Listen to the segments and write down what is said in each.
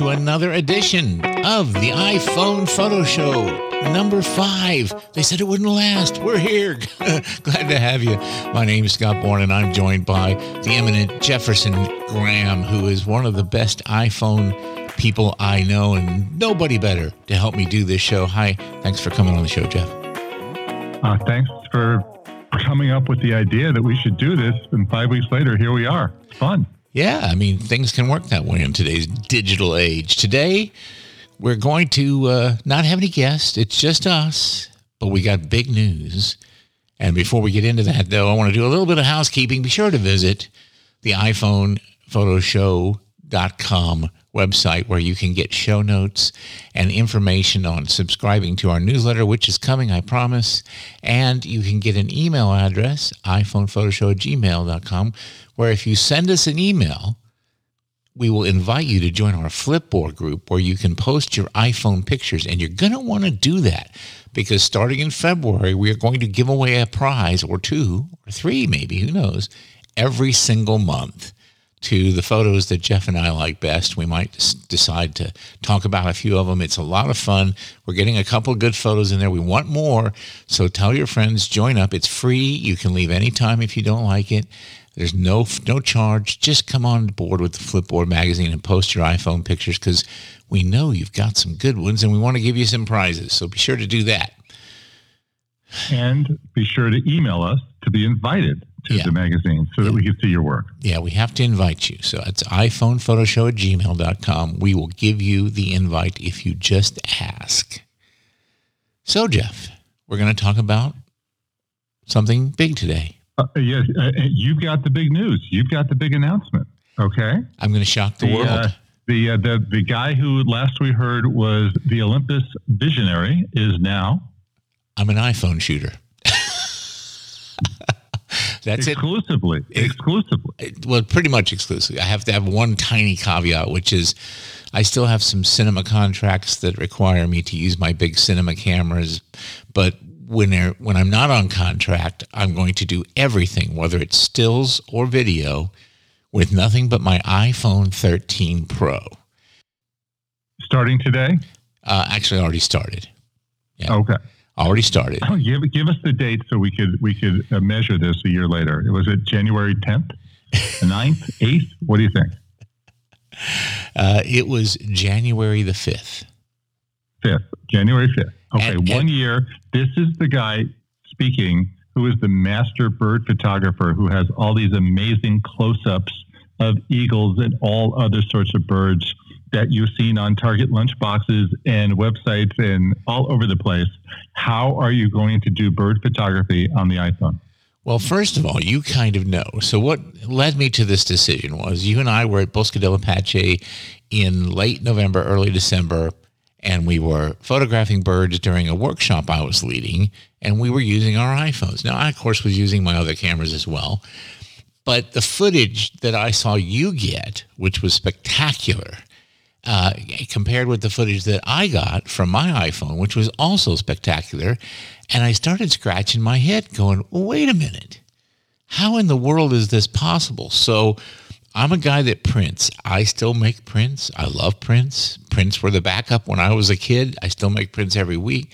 to another edition of the iPhone Photo Show, number five. They said it wouldn't last. We're here. Glad to have you. My name is Scott Bourne, and I'm joined by the eminent Jefferson Graham, who is one of the best iPhone people I know, and nobody better to help me do this show. Hi, thanks for coming on the show, Jeff. Uh, thanks for coming up with the idea that we should do this. And five weeks later, here we are. Fun. Yeah, I mean, things can work that way in today's digital age. Today, we're going to uh, not have any guests, it's just us, but we got big news. And before we get into that, though, I want to do a little bit of housekeeping. Be sure to visit the iPhone Photo Show.com website where you can get show notes and information on subscribing to our newsletter, which is coming, I promise. And you can get an email address, iPhonePhotoShow at gmail.com, where if you send us an email, we will invite you to join our Flipboard group where you can post your iPhone pictures. And you're going to want to do that because starting in February, we are going to give away a prize or two or three, maybe, who knows, every single month to the photos that Jeff and I like best. We might decide to talk about a few of them. It's a lot of fun. We're getting a couple good photos in there. We want more. So tell your friends, join up. It's free. You can leave anytime if you don't like it. There's no no charge. Just come on board with the Flipboard magazine and post your iPhone pictures because we know you've got some good ones and we want to give you some prizes. So be sure to do that. And be sure to email us to be invited to yeah. the magazine so that we can see your work. Yeah, we have to invite you. So it's iPhonePhotoShow at gmail.com. We will give you the invite if you just ask. So, Jeff, we're going to talk about something big today. Uh, yes, uh, you've got the big news. You've got the big announcement. Okay. I'm going to shock the, the world. Uh, the, uh, the the guy who last we heard was the Olympus visionary is now. I'm an iPhone shooter. That's exclusively, it. Exclusively. Exclusively. Well, pretty much exclusively. I have to have one tiny caveat, which is I still have some cinema contracts that require me to use my big cinema cameras, but when when I'm not on contract, I'm going to do everything, whether it's stills or video, with nothing but my iPhone 13 Pro. Starting today? Uh, actually, already started. Yeah. Okay already started. Oh, give, give us the date so we could we could uh, measure this a year later. Was it January 10th, 9th, 8th? What do you think? Uh, it was January the 5th. 5th, January 5th. Okay, and, one and, year. This is the guy speaking who is the master bird photographer who has all these amazing close ups of eagles and all other sorts of birds that you've seen on Target lunchboxes and websites and all over the place. How are you going to do bird photography on the iPhone? Well, first of all, you kind of know. So, what led me to this decision was you and I were at Bosque del Apache in late November, early December, and we were photographing birds during a workshop I was leading, and we were using our iPhones. Now, I, of course, was using my other cameras as well. But the footage that I saw you get, which was spectacular, uh, compared with the footage that I got from my iPhone, which was also spectacular. And I started scratching my head, going, wait a minute. How in the world is this possible? So I'm a guy that prints. I still make prints. I love prints. Prints were the backup when I was a kid. I still make prints every week.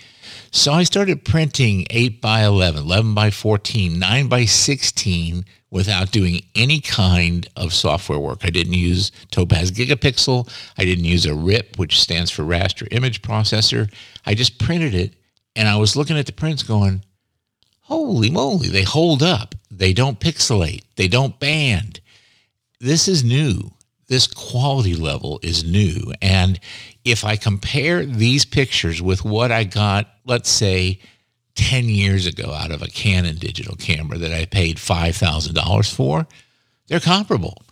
So I started printing 8 by 11, 11 by 14, 9 by 16 without doing any kind of software work. I didn't use Topaz Gigapixel. I didn't use a RIP, which stands for Raster Image Processor. I just printed it and I was looking at the prints going, holy moly, they hold up. They don't pixelate. They don't band. This is new. This quality level is new. And if I compare these pictures with what I got, let's say, 10 years ago out of a Canon digital camera that I paid $5,000 for, they're comparable.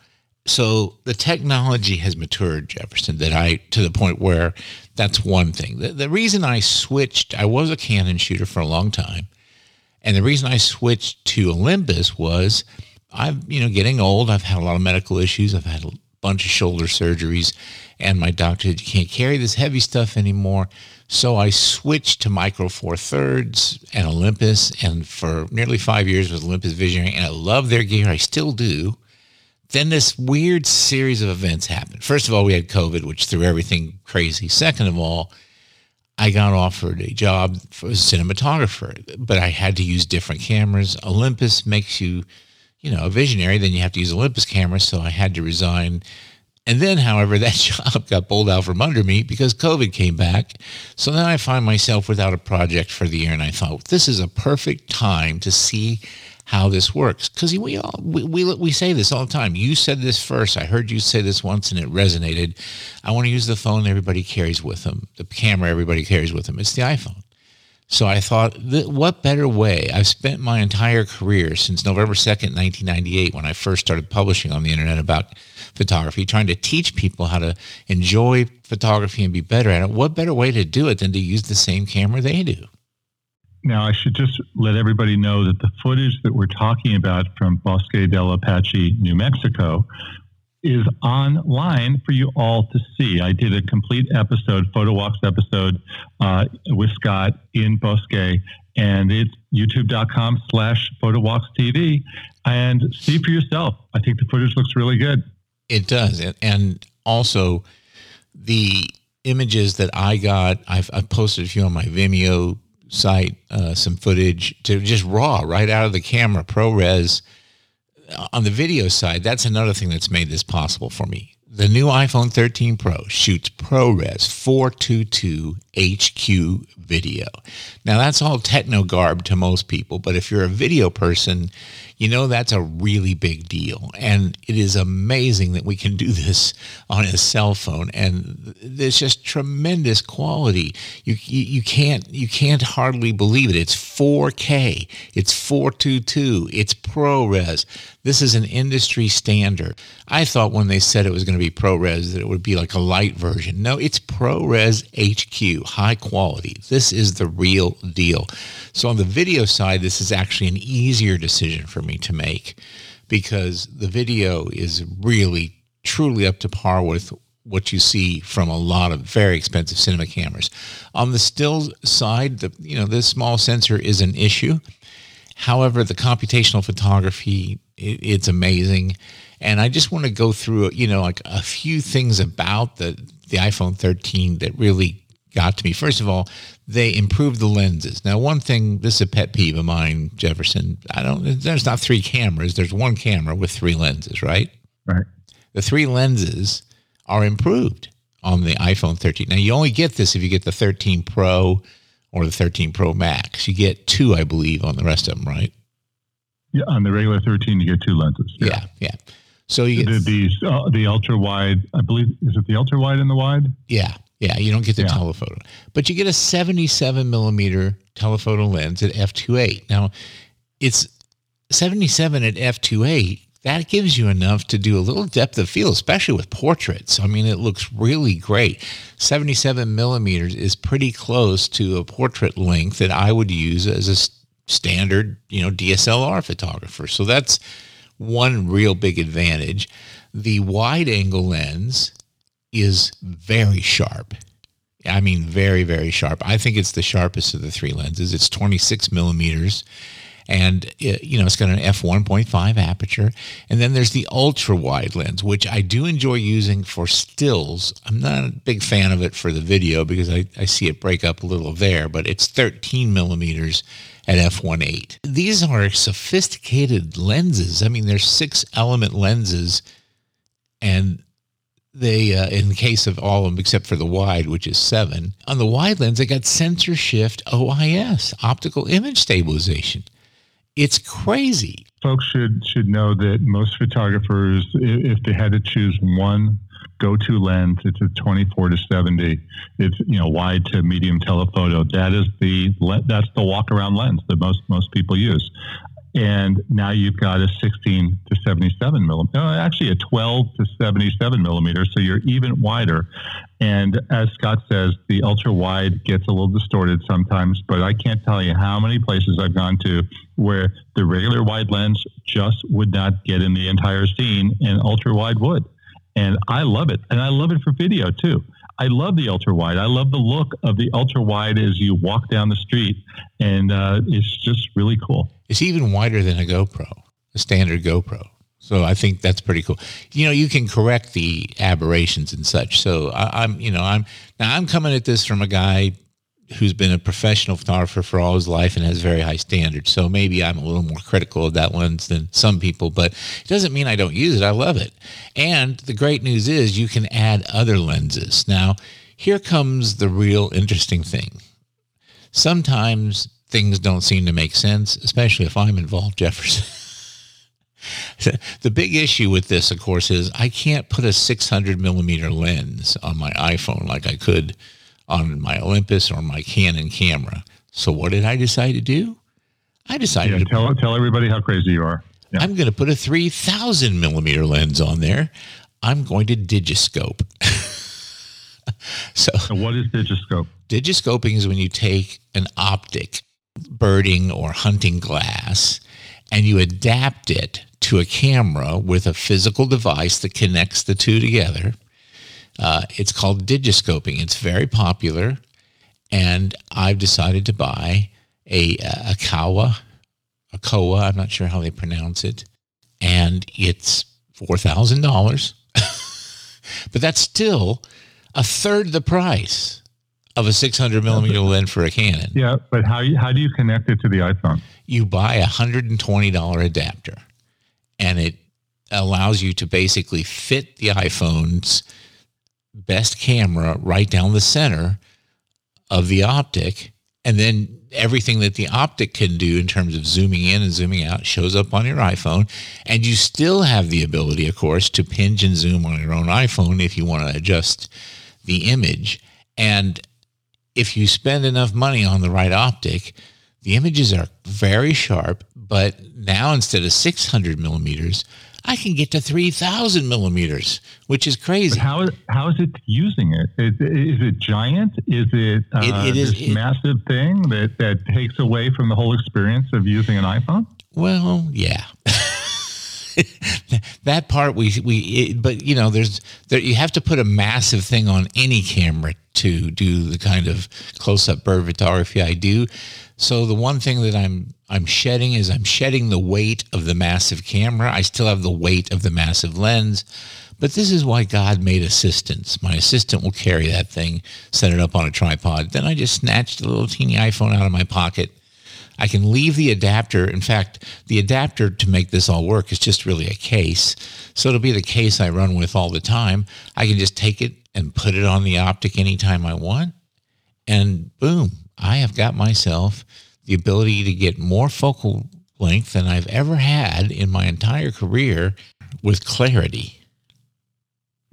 So the technology has matured, Jefferson, that I, to the point where that's one thing. The, the reason I switched, I was a Canon shooter for a long time. And the reason I switched to Olympus was I'm, you know, getting old. I've had a lot of medical issues. I've had a bunch of shoulder surgeries. And my doctor said, you can't carry this heavy stuff anymore. So I switched to Micro Four Thirds and Olympus, and for nearly five years was Olympus Visionary, and I love their gear. I still do. then this weird series of events happened. First of all, we had COVID, which threw everything crazy. Second of all, I got offered a job for a cinematographer, but I had to use different cameras. Olympus makes you, you know, a visionary. Then you have to use Olympus cameras, so I had to resign. And then, however, that job got pulled out from under me because COVID came back. So then I find myself without a project for the year, and I thought this is a perfect time to see how this works because we all we, we, we say this all the time you said this first i heard you say this once and it resonated i want to use the phone everybody carries with them the camera everybody carries with them it's the iphone so i thought what better way? I've spent my entire career since november 2nd 1998 when i first started publishing on the internet about photography trying to teach people how to enjoy photography and be better at it. What better way to do it than to use the same camera they do? Now, I should just let everybody know that the footage that we're talking about from Bosque del Apache, New Mexico, is online for you all to see. I did a complete episode, Photo Walks episode, uh, with Scott in Bosque, and it's youtube.com slash photowalks.tv. And see for yourself. I think the footage looks really good. It does. And also, the images that I got, I've, I've posted a few on my Vimeo site uh, some footage to just raw right out of the camera, ProRes. On the video side, that's another thing that's made this possible for me. The new iPhone 13 Pro shoots ProRes 422 HQ video. Now, that's all techno garb to most people, but if you're a video person, you know that's a really big deal. And it is amazing that we can do this on a cell phone. And there's just tremendous quality. You, you, you can't you can't hardly believe it. It's 4K. It's 422. It's ProRes. This is an industry standard. I thought when they said it was going to be ProRes that it would be like a light version. No, it's ProRes HQ, high quality. This is the real deal. So on the video side, this is actually an easier decision for me to make because the video is really truly up to par with what you see from a lot of very expensive cinema cameras. On the still side, the you know this small sensor is an issue. However, the computational photography it, it's amazing, and I just want to go through you know like a few things about the the iPhone 13 that really got to me. First of all, they improved the lenses. Now, one thing, this is a pet peeve of mine, Jefferson. I don't. There's not three cameras. There's one camera with three lenses, right? Right. The three lenses are improved on the iPhone 13. Now, you only get this if you get the 13 Pro or the 13 Pro Max. You get two, I believe, on the rest of them, right? Yeah, on the regular 13, you get two lenses. Yeah, yeah. yeah. So you get the the, uh, the ultra wide. I believe is it the ultra wide and the wide? Yeah, yeah, you don't get the yeah. telephoto, but you get a 77 millimeter telephoto lens at f2.8. Now, it's 77 at f2.8. That gives you enough to do a little depth of field, especially with portraits. I mean, it looks really great. 77 millimeters is pretty close to a portrait length that I would use as a standard, you know, DSLR photographer. So that's one real big advantage. The wide angle lens is very sharp. I mean, very, very sharp. I think it's the sharpest of the three lenses. It's 26 millimeters and it, you know it's got an f1.5 aperture and then there's the ultra wide lens which i do enjoy using for stills i'm not a big fan of it for the video because i, I see it break up a little there but it's 13 millimeters at f1.8 these are sophisticated lenses i mean they're six element lenses and they, uh, in the case of all of them except for the wide, which is seven, on the wide lens, they got sensor shift OIS, optical image stabilization. It's crazy. Folks should should know that most photographers, if they had to choose one go-to lens, it's a 24 to 70. It's you know wide to medium telephoto. That is the that's the walk-around lens that most most people use and now you've got a 16 to 77 millimeter, actually a 12 to 77 millimeter, so you're even wider. And as Scott says, the ultra wide gets a little distorted sometimes, but I can't tell you how many places I've gone to where the regular wide lens just would not get in the entire scene, and ultra wide would. And I love it, and I love it for video too. I love the ultra wide. I love the look of the ultra wide as you walk down the street, and uh, it's just really cool. It's even wider than a GoPro, a standard GoPro. So I think that's pretty cool. You know, you can correct the aberrations and such. So I, am you know, I'm now I'm coming at this from a guy who's been a professional photographer for all his life and has very high standards. So maybe I'm a little more critical of that lens than some people, but it doesn't mean I don't use it. I love it. And the great news is you can add other lenses. Now, here comes the real interesting thing. Sometimes things don't seem to make sense, especially if I'm involved, Jefferson. the big issue with this, of course, is I can't put a 600 millimeter lens on my iPhone like I could on my Olympus or my Canon camera. So what did I decide to do? I decided yeah, to tell tell everybody how crazy you are. Yeah. I'm going to put a 3000 millimeter lens on there. I'm going to digiscope. so, so, what is digiscope? Digiscoping is when you take an optic, birding or hunting glass, and you adapt it to a camera with a physical device that connects the two together. Uh, it's called digiscoping. It's very popular, and I've decided to buy a a Kawa, a Kowa. I'm not sure how they pronounce it, and it's four thousand dollars. but that's still a third the price of a 600 millimeter lens for a Canon. Yeah, but how how do you connect it to the iPhone? You buy a hundred and twenty dollar adapter and it allows you to basically fit the iPhone's best camera right down the center of the optic and then everything that the optic can do in terms of zooming in and zooming out shows up on your iPhone. And you still have the ability of course to pinch and zoom on your own iPhone if you want to adjust the image. And if you spend enough money on the right optic the images are very sharp, but now instead of 600 millimeters, I can get to 3,000 millimeters, which is crazy. But how is how is it using it? Is, is it giant? Is it, uh, it, it is this it, massive thing that that takes away from the whole experience of using an iPhone? Well, yeah. that part we we but you know there's there you have to put a massive thing on any camera to do the kind of close up bird photography I do. So the one thing that I'm I'm shedding is I'm shedding the weight of the massive camera. I still have the weight of the massive lens. But this is why God made assistants. My assistant will carry that thing, set it up on a tripod. Then I just snatched a little teeny iPhone out of my pocket. I can leave the adapter. In fact, the adapter to make this all work is just really a case. So it'll be the case I run with all the time. I can just take it and put it on the optic anytime I want. And boom, I have got myself the ability to get more focal length than I've ever had in my entire career with clarity.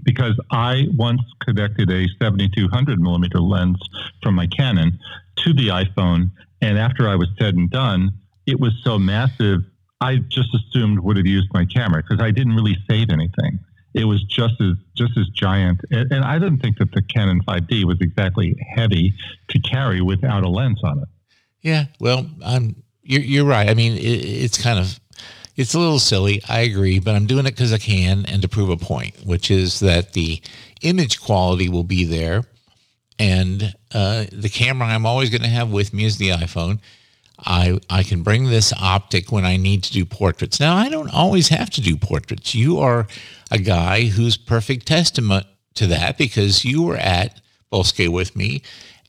Because I once connected a 7200 millimeter lens from my Canon to the iPhone, and after I was said and done, it was so massive, I just assumed would have used my camera because I didn't really save anything it was just as just as giant. And, and I didn't think that the Canon 5D was exactly heavy to carry without a lens on it. Yeah, well, I'm you're, you're right. I mean, it, it's kind of it's a little silly. I agree, but I'm doing it because I can and to prove a point, which is that the image quality will be there, and uh, the camera I'm always going to have with me is the iPhone. I, I can bring this optic when I need to do portraits. Now, I don't always have to do portraits. You are a guy who's perfect testament to that because you were at Bosque with me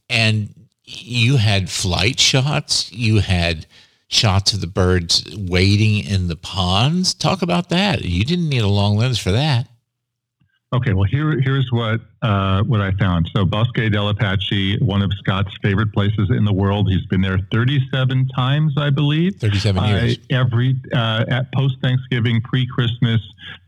and you had flight shots. You had shots of the birds wading in the ponds. Talk about that. You didn't need a long lens for that. Okay, well here here's what uh, what I found. So Bosque del Apache, one of Scott's favorite places in the world. He's been there 37 times, I believe. 37 years. Uh, every uh, at post Thanksgiving, pre Christmas,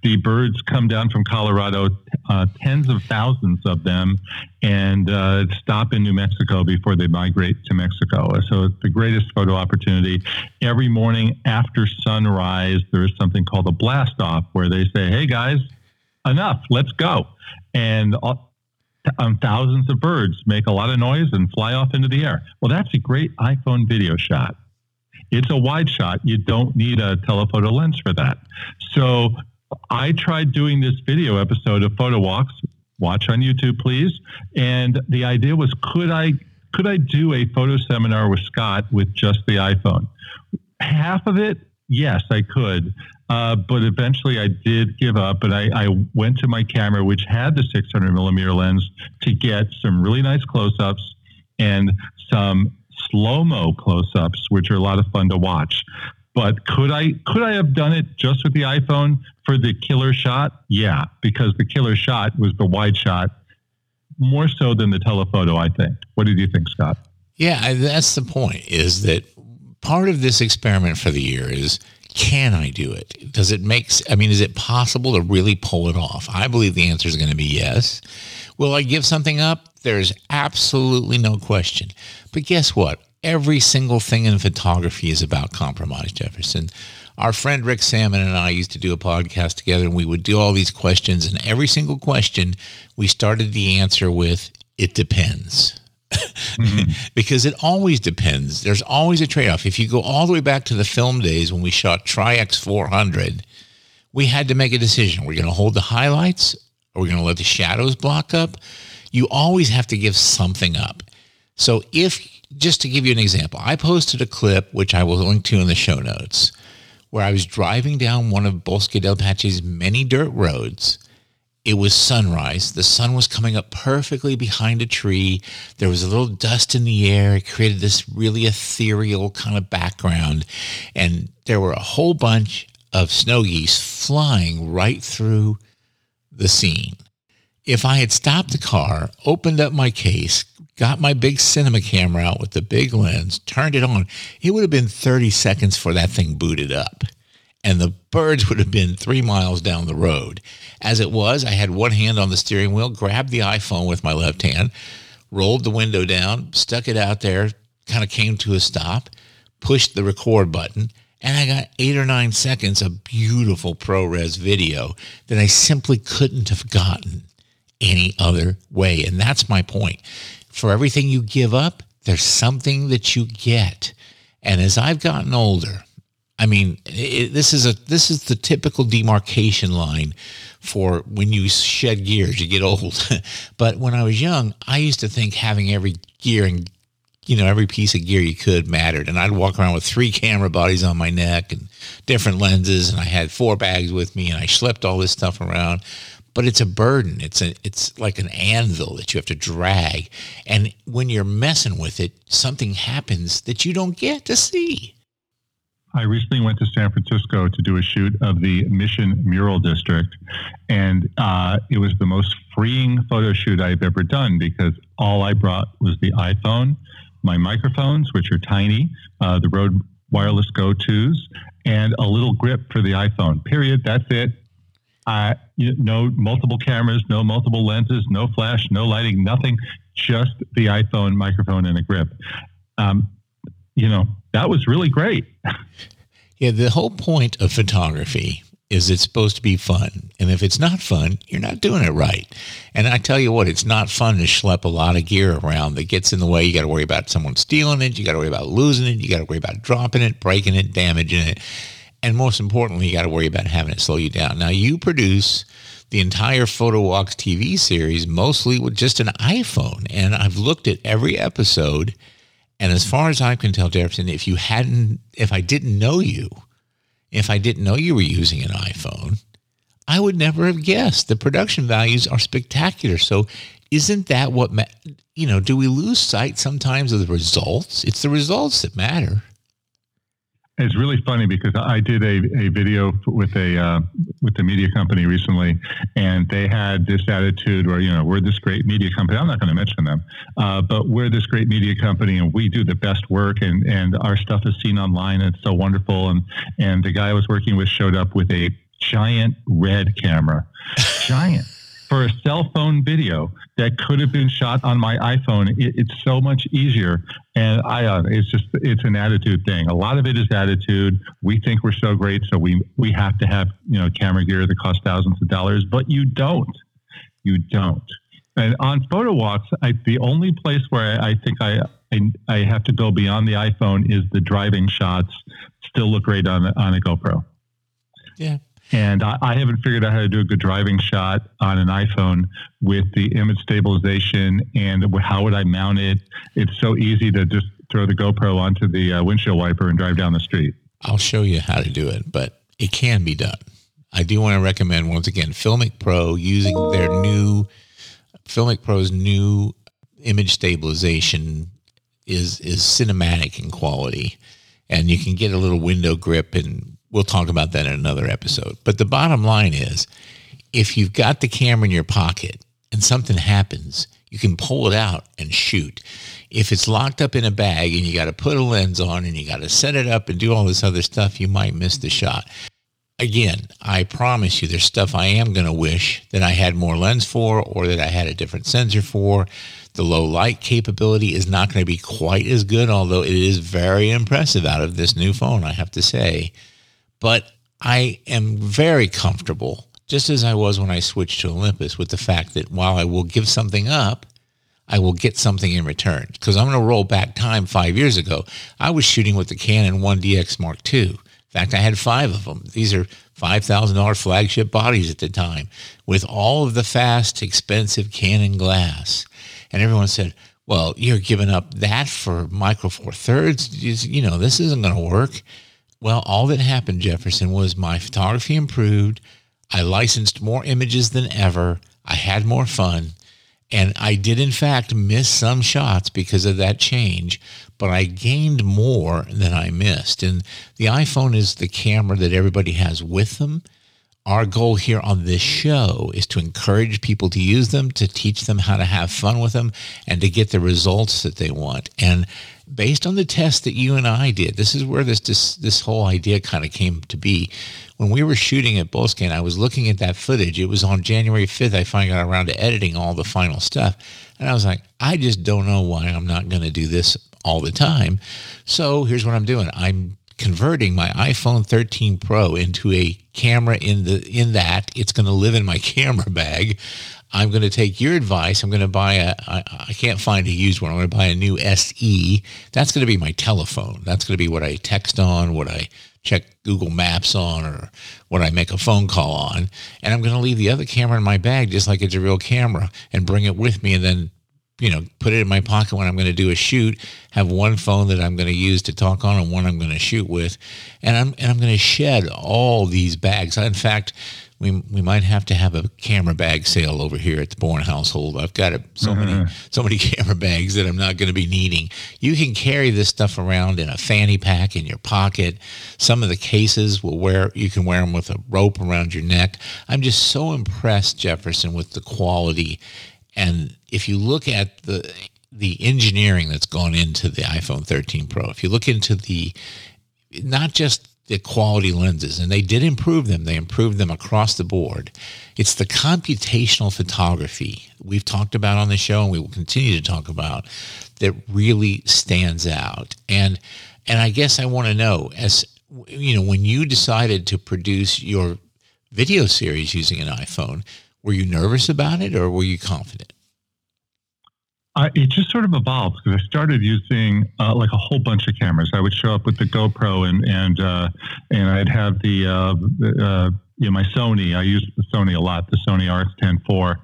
the birds come down from Colorado, uh, tens of thousands of them, and uh, stop in New Mexico before they migrate to Mexico. So it's the greatest photo opportunity. Every morning after sunrise, there is something called a blast off, where they say, "Hey guys." Enough, let's go. And um, thousands of birds make a lot of noise and fly off into the air. Well, that's a great iPhone video shot. It's a wide shot. You don't need a telephoto lens for that. So I tried doing this video episode of Photo Walks. Watch on YouTube, please. And the idea was, could I could I do a photo seminar with Scott with just the iPhone? Half of it yes, I could. Uh, but eventually I did give up and I, I, went to my camera, which had the 600 millimeter lens to get some really nice close ups and some slow mo close ups, which are a lot of fun to watch. But could I could I have done it just with the iPhone for the killer shot? Yeah, because the killer shot was the wide shot more so than the telephoto, I think. What did you think, Scott? Yeah, that's the point is that part of this experiment for the year is can I do it? Does it make I mean is it possible to really pull it off? I believe the answer is going to be yes. Will I give something up? There's absolutely no question. But guess what? Every single thing in photography is about compromise, Jefferson. Our friend Rick Sammon and I used to do a podcast together and we would do all these questions and every single question we started the answer with it depends. Mm-hmm. because it always depends. There's always a trade off. If you go all the way back to the film days when we shot Tri-X 400, we had to make a decision. We're going to hold the highlights or we're going to let the shadows block up. You always have to give something up. So if, just to give you an example, I posted a clip, which I will link to in the show notes, where I was driving down one of Bosque del Apache's many dirt roads it was sunrise. The sun was coming up perfectly behind a tree. There was a little dust in the air. It created this really ethereal kind of background. And there were a whole bunch of snow geese flying right through the scene. If I had stopped the car, opened up my case, got my big cinema camera out with the big lens, turned it on, it would have been 30 seconds for that thing booted up and the birds would have been three miles down the road. As it was, I had one hand on the steering wheel, grabbed the iPhone with my left hand, rolled the window down, stuck it out there, kind of came to a stop, pushed the record button, and I got eight or nine seconds of beautiful ProRes video that I simply couldn't have gotten any other way. And that's my point. For everything you give up, there's something that you get. And as I've gotten older, I mean, it, this is a this is the typical demarcation line for when you shed gears, you get old. but when I was young, I used to think having every gear and you know every piece of gear you could mattered, and I'd walk around with three camera bodies on my neck and different lenses, and I had four bags with me, and I schlepped all this stuff around. But it's a burden. It's a it's like an anvil that you have to drag, and when you're messing with it, something happens that you don't get to see. I recently went to San Francisco to do a shoot of the Mission Mural District, and uh, it was the most freeing photo shoot I've ever done because all I brought was the iPhone, my microphones, which are tiny, uh, the Rode Wireless go tos, and a little grip for the iPhone. Period. That's it. You no multiple cameras, no multiple lenses, no flash, no lighting, nothing. Just the iPhone, microphone, and a grip. Um, you know, that was really great. yeah, the whole point of photography is it's supposed to be fun. And if it's not fun, you're not doing it right. And I tell you what, it's not fun to schlep a lot of gear around that gets in the way. You got to worry about someone stealing it. You got to worry about losing it. You got to worry about dropping it, breaking it, damaging it. And most importantly, you got to worry about having it slow you down. Now, you produce the entire Photo Walks TV series mostly with just an iPhone. And I've looked at every episode and as far as I can tell, Jefferson, if you hadn't, if I didn't know you, if I didn't know you were using an iPhone, I would never have guessed. The production values are spectacular. So, isn't that what, you know, do we lose sight sometimes of the results? It's the results that matter. It's really funny because I did a, a video with a uh, with the media company recently, and they had this attitude where you know we're this great media company. I'm not going to mention them, uh, but we're this great media company, and we do the best work, and and our stuff is seen online. And it's so wonderful. And and the guy I was working with showed up with a giant red camera, giant for a cell phone video that could have been shot on my iPhone. It, it's so much easier. And I, uh, it's just, it's an attitude thing. A lot of it is attitude. We think we're so great. So we, we have to have, you know, camera gear that costs thousands of dollars, but you don't, you don't. And on photo walks, I, the only place where I, I think I, I, I have to go beyond the iPhone is the driving shots still look great on, on a GoPro. Yeah. And I, I, haven't figured out how to do a good driving shot on an iPhone with the image stabilization and how would I mount it. It's so easy to just throw the GoPro onto the uh, windshield wiper and drive down the street. I'll show you how to do it, but it can be done. I do want to recommend once again Filmic Pro using their new Filmic Pro's new image stabilization is is cinematic in quality, and you can get a little window grip, and we'll talk about that in another episode. But the bottom line is, if you've got the camera in your pocket and something happens, you can pull it out and shoot. If it's locked up in a bag and you got to put a lens on and you got to set it up and do all this other stuff, you might miss the shot again, I promise you there's stuff I am going to wish that I had more lens for or that I had a different sensor for. The low light capability is not going to be quite as good, although it is very impressive out of this new phone, I have to say. But I am very comfortable, just as I was when I switched to Olympus, with the fact that while I will give something up, I will get something in return. Because I'm going to roll back time five years ago. I was shooting with the Canon 1DX Mark II In fact, I had five of them. These are $5,000 flagship bodies at the time with all of the fast, expensive Canon glass. And everyone said, well, you're giving up that for micro four thirds. You know, this isn't going to work. Well, all that happened, Jefferson, was my photography improved. I licensed more images than ever. I had more fun. And I did, in fact, miss some shots because of that change, but I gained more than I missed. And the iPhone is the camera that everybody has with them. Our goal here on this show is to encourage people to use them, to teach them how to have fun with them, and to get the results that they want. And based on the test that you and I did, this is where this this, this whole idea kind of came to be when we were shooting at Bosque, I was looking at that footage. It was on January 5th. I finally got around to editing all the final stuff. And I was like, I just don't know why I'm not going to do this all the time. So here's what I'm doing. I'm converting my iPhone 13 Pro into a camera in the in that it's going to live in my camera bag. I'm going to take your advice. I'm going to buy a. I, I can't find a used one. I'm going to buy a new SE. That's going to be my telephone. That's going to be what I text on, what I check Google Maps on or what I make a phone call on. And I'm going to leave the other camera in my bag just like it's a real camera and bring it with me and then, you know, put it in my pocket when I'm going to do a shoot, have one phone that I'm going to use to talk on and one I'm going to shoot with. And I'm, and I'm going to shed all these bags. In fact, we we might have to have a camera bag sale over here at the Bourne household. I've got so mm-hmm. many so many camera bags that I'm not going to be needing. You can carry this stuff around in a fanny pack in your pocket. Some of the cases will wear you can wear them with a rope around your neck. I'm just so impressed, Jefferson, with the quality. And if you look at the the engineering that's gone into the iPhone 13 Pro, if you look into the not just the quality lenses, and they did improve them. They improved them across the board. It's the computational photography we've talked about on the show, and we will continue to talk about that really stands out. And and I guess I want to know, as you know, when you decided to produce your video series using an iPhone, were you nervous about it, or were you confident? I, it just sort of evolved because I started using uh, like a whole bunch of cameras. I would show up with the GoPro and and uh, and I'd have the, uh, uh you know my Sony. I used the Sony a lot, the Sony RX10 IV,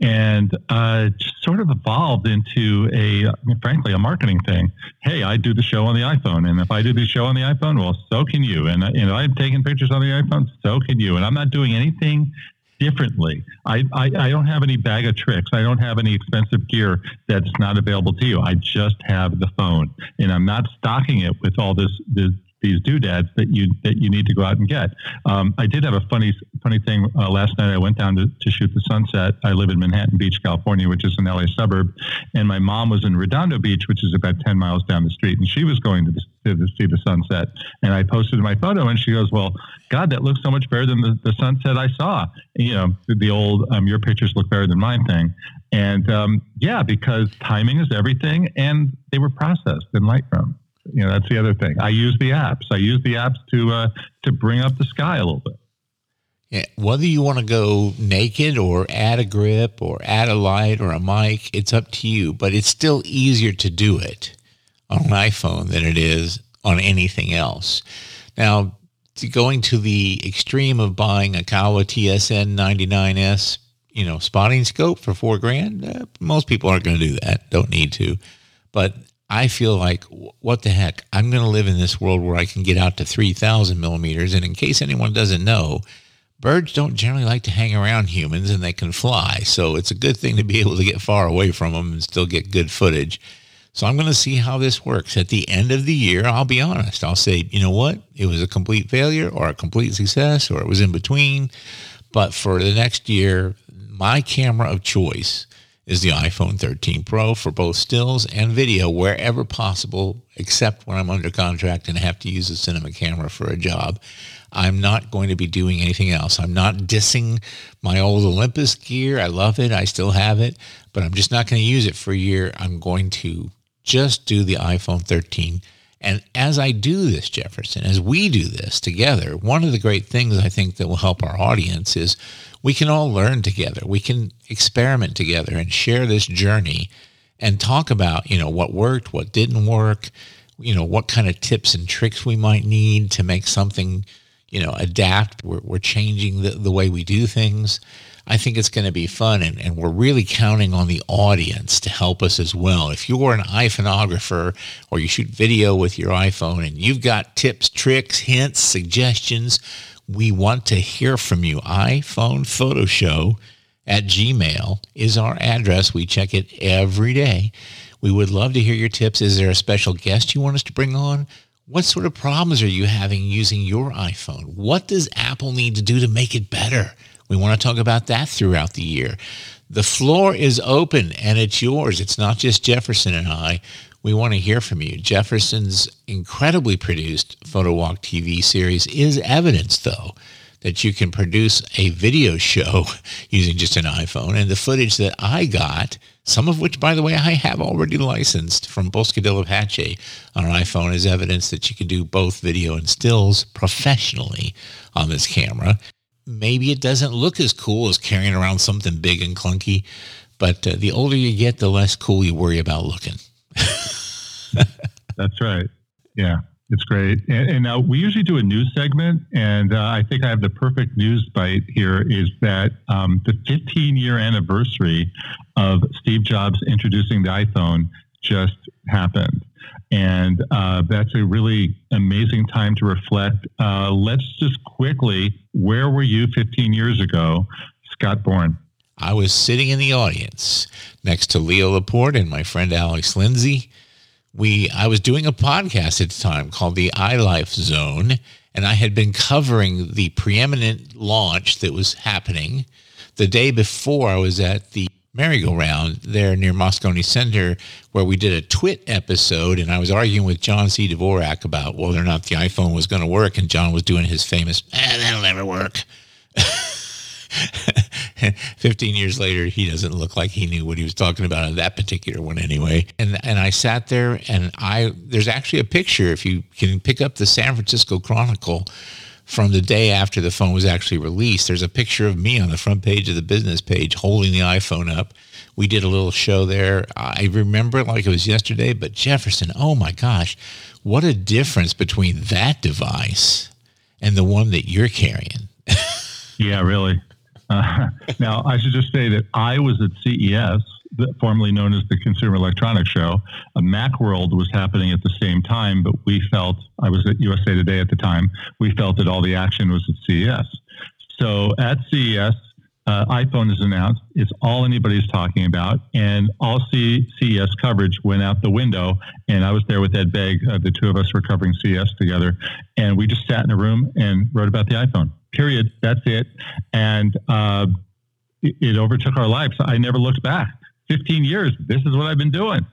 and uh, sort of evolved into a frankly a marketing thing. Hey, I do the show on the iPhone, and if I do the show on the iPhone, well, so can you. And you know, I'm taking pictures on the iPhone, so can you. And I'm not doing anything differently. I, I, I, don't have any bag of tricks. I don't have any expensive gear that's not available to you. I just have the phone, and I'm not stocking it with all this, this these doodads that you that you need to go out and get. Um, I did have a funny funny thing uh, last night. I went down to, to shoot the sunset. I live in Manhattan Beach, California, which is an LA suburb, and my mom was in Redondo Beach, which is about ten miles down the street, and she was going to, the, to, see the sunset. And I posted my photo, and she goes, "Well, God, that looks so much better than the, the sunset I saw." You know, the old um, "your pictures look better than mine" thing. And um, yeah, because timing is everything, and they were processed in Lightroom you know that's the other thing. I use the apps. I use the apps to uh, to bring up the sky a little bit. Yeah, whether you want to go naked or add a grip or add a light or a mic, it's up to you. But it's still easier to do it on an iPhone than it is on anything else. Now, going to the extreme of buying a Kawa TSN 99S, you know, spotting scope for four grand, uh, most people aren't going to do that. Don't need to. But I feel like, what the heck? I'm going to live in this world where I can get out to 3,000 millimeters. And in case anyone doesn't know, birds don't generally like to hang around humans and they can fly. So it's a good thing to be able to get far away from them and still get good footage. So I'm going to see how this works. At the end of the year, I'll be honest. I'll say, you know what? It was a complete failure or a complete success or it was in between. But for the next year, my camera of choice is the iPhone 13 Pro for both stills and video wherever possible, except when I'm under contract and have to use a cinema camera for a job. I'm not going to be doing anything else. I'm not dissing my old Olympus gear. I love it. I still have it, but I'm just not going to use it for a year. I'm going to just do the iPhone 13. And as I do this, Jefferson, as we do this together, one of the great things I think that will help our audience is we can all learn together. We can experiment together and share this journey and talk about, you know, what worked, what didn't work, you know, what kind of tips and tricks we might need to make something, you know, adapt. We're, we're changing the, the way we do things. I think it's going to be fun. And, and we're really counting on the audience to help us as well. If you're an iPhoneographer or you shoot video with your iPhone and you've got tips, tricks, hints, suggestions, we want to hear from you. iPhone Photo Show at Gmail is our address. We check it every day. We would love to hear your tips. Is there a special guest you want us to bring on? What sort of problems are you having using your iPhone? What does Apple need to do to make it better? We want to talk about that throughout the year. The floor is open and it's yours. It's not just Jefferson and I. We want to hear from you. Jefferson's incredibly produced Photo Walk TV series is evidence, though, that you can produce a video show using just an iPhone. And the footage that I got, some of which, by the way, I have already licensed from Bosque del Apache on an iPhone, is evidence that you can do both video and stills professionally on this camera maybe it doesn't look as cool as carrying around something big and clunky, but uh, the older you get, the less cool you worry about looking. That's right. Yeah, it's great. And, and now we usually do a news segment, and uh, I think I have the perfect news bite here is that um, the 15 year anniversary of Steve Jobs introducing the iPhone just happened. And uh, that's a really amazing time to reflect. Uh, let's just quickly, where were you 15 years ago, Scott Bourne? I was sitting in the audience next to Leo Laporte and my friend Alex Lindsay. We, I was doing a podcast at the time called the iLife Zone, and I had been covering the preeminent launch that was happening the day before I was at the merry-go-round there near Moscone Center where we did a twit episode and I was arguing with John C. Dvorak about whether or not the iPhone was going to work and John was doing his famous, eh, that'll never work. 15 years later, he doesn't look like he knew what he was talking about on that particular one anyway. And and I sat there and I there's actually a picture if you can pick up the San Francisco Chronicle from the day after the phone was actually released. There's a picture of me on the front page of the business page holding the iPhone up. We did a little show there. I remember it like it was yesterday, but Jefferson, oh my gosh, what a difference between that device and the one that you're carrying. yeah, really. Uh, now, I should just say that I was at CES formerly known as the Consumer Electronics Show. A Macworld was happening at the same time, but we felt, I was at USA Today at the time, we felt that all the action was at CES. So at CES, uh, iPhone is announced. It's all anybody's talking about, and all C- CES coverage went out the window. And I was there with Ed Baig. Uh, the two of us were covering CES together, and we just sat in a room and wrote about the iPhone. Period. That's it. And uh, it, it overtook our lives. I never looked back. 15 years. This is what I've been doing.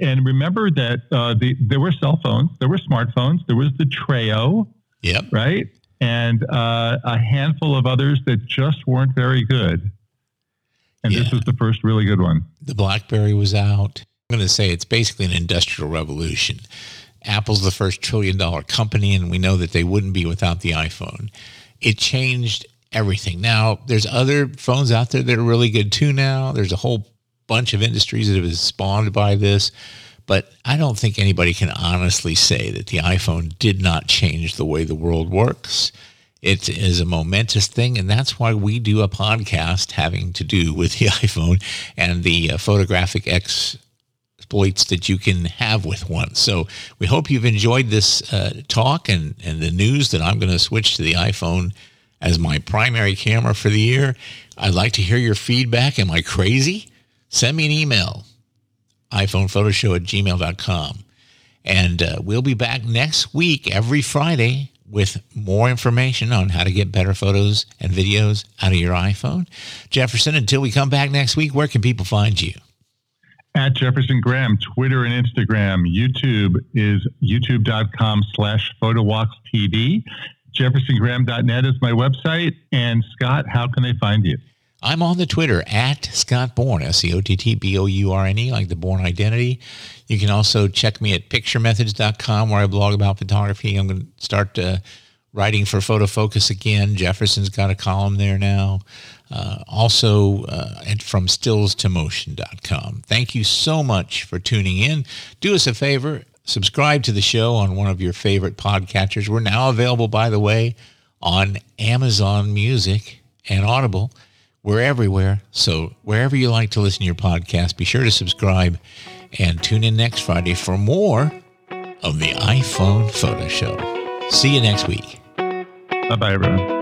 And remember that uh, the, there were cell phones, there were smartphones, there was the Treo, yep. right? And uh, a handful of others that just weren't very good. And yeah. this was the first really good one. The BlackBerry was out. I'm going to say it's basically an industrial revolution. Apple's the first trillion dollar company, and we know that they wouldn't be without the iPhone. It changed everything. Now, there's other phones out there that are really good too now. There's a whole bunch of industries that have been spawned by this. But I don't think anybody can honestly say that the iPhone did not change the way the world works. It is a momentous thing, and that's why we do a podcast having to do with the iPhone and the uh, Photographic exploits that you can have with one. So we hope you've enjoyed this uh, talk and, and the news that I'm going to switch to the iPhone as my primary camera for the year. I'd like to hear your feedback. Am I crazy? Send me an email, iPhonePhotoshow at gmail.com. And uh, we'll be back next week, every Friday, with more information on how to get better photos and videos out of your iPhone. Jefferson, until we come back next week, where can people find you? At Jefferson Graham, Twitter and Instagram. YouTube is youtube.com slash photowalkstv. JeffersonGraham.net is my website. And Scott, how can they find you? I'm on the Twitter at Scott Bourne, S-C-O-T-T-B-O-U-R-N-E, like the Bourne identity. You can also check me at picturemethods.com where I blog about photography. I'm going to start uh, writing for Photo Focus again. Jefferson's got a column there now. Uh, also uh, at from stills to motion.com. Thank you so much for tuning in. Do us a favor, subscribe to the show on one of your favorite podcatchers. We're now available, by the way, on Amazon Music and Audible. We're everywhere. So wherever you like to listen to your podcast, be sure to subscribe and tune in next Friday for more of the iPhone Photo Show. See you next week. Bye bye, everyone.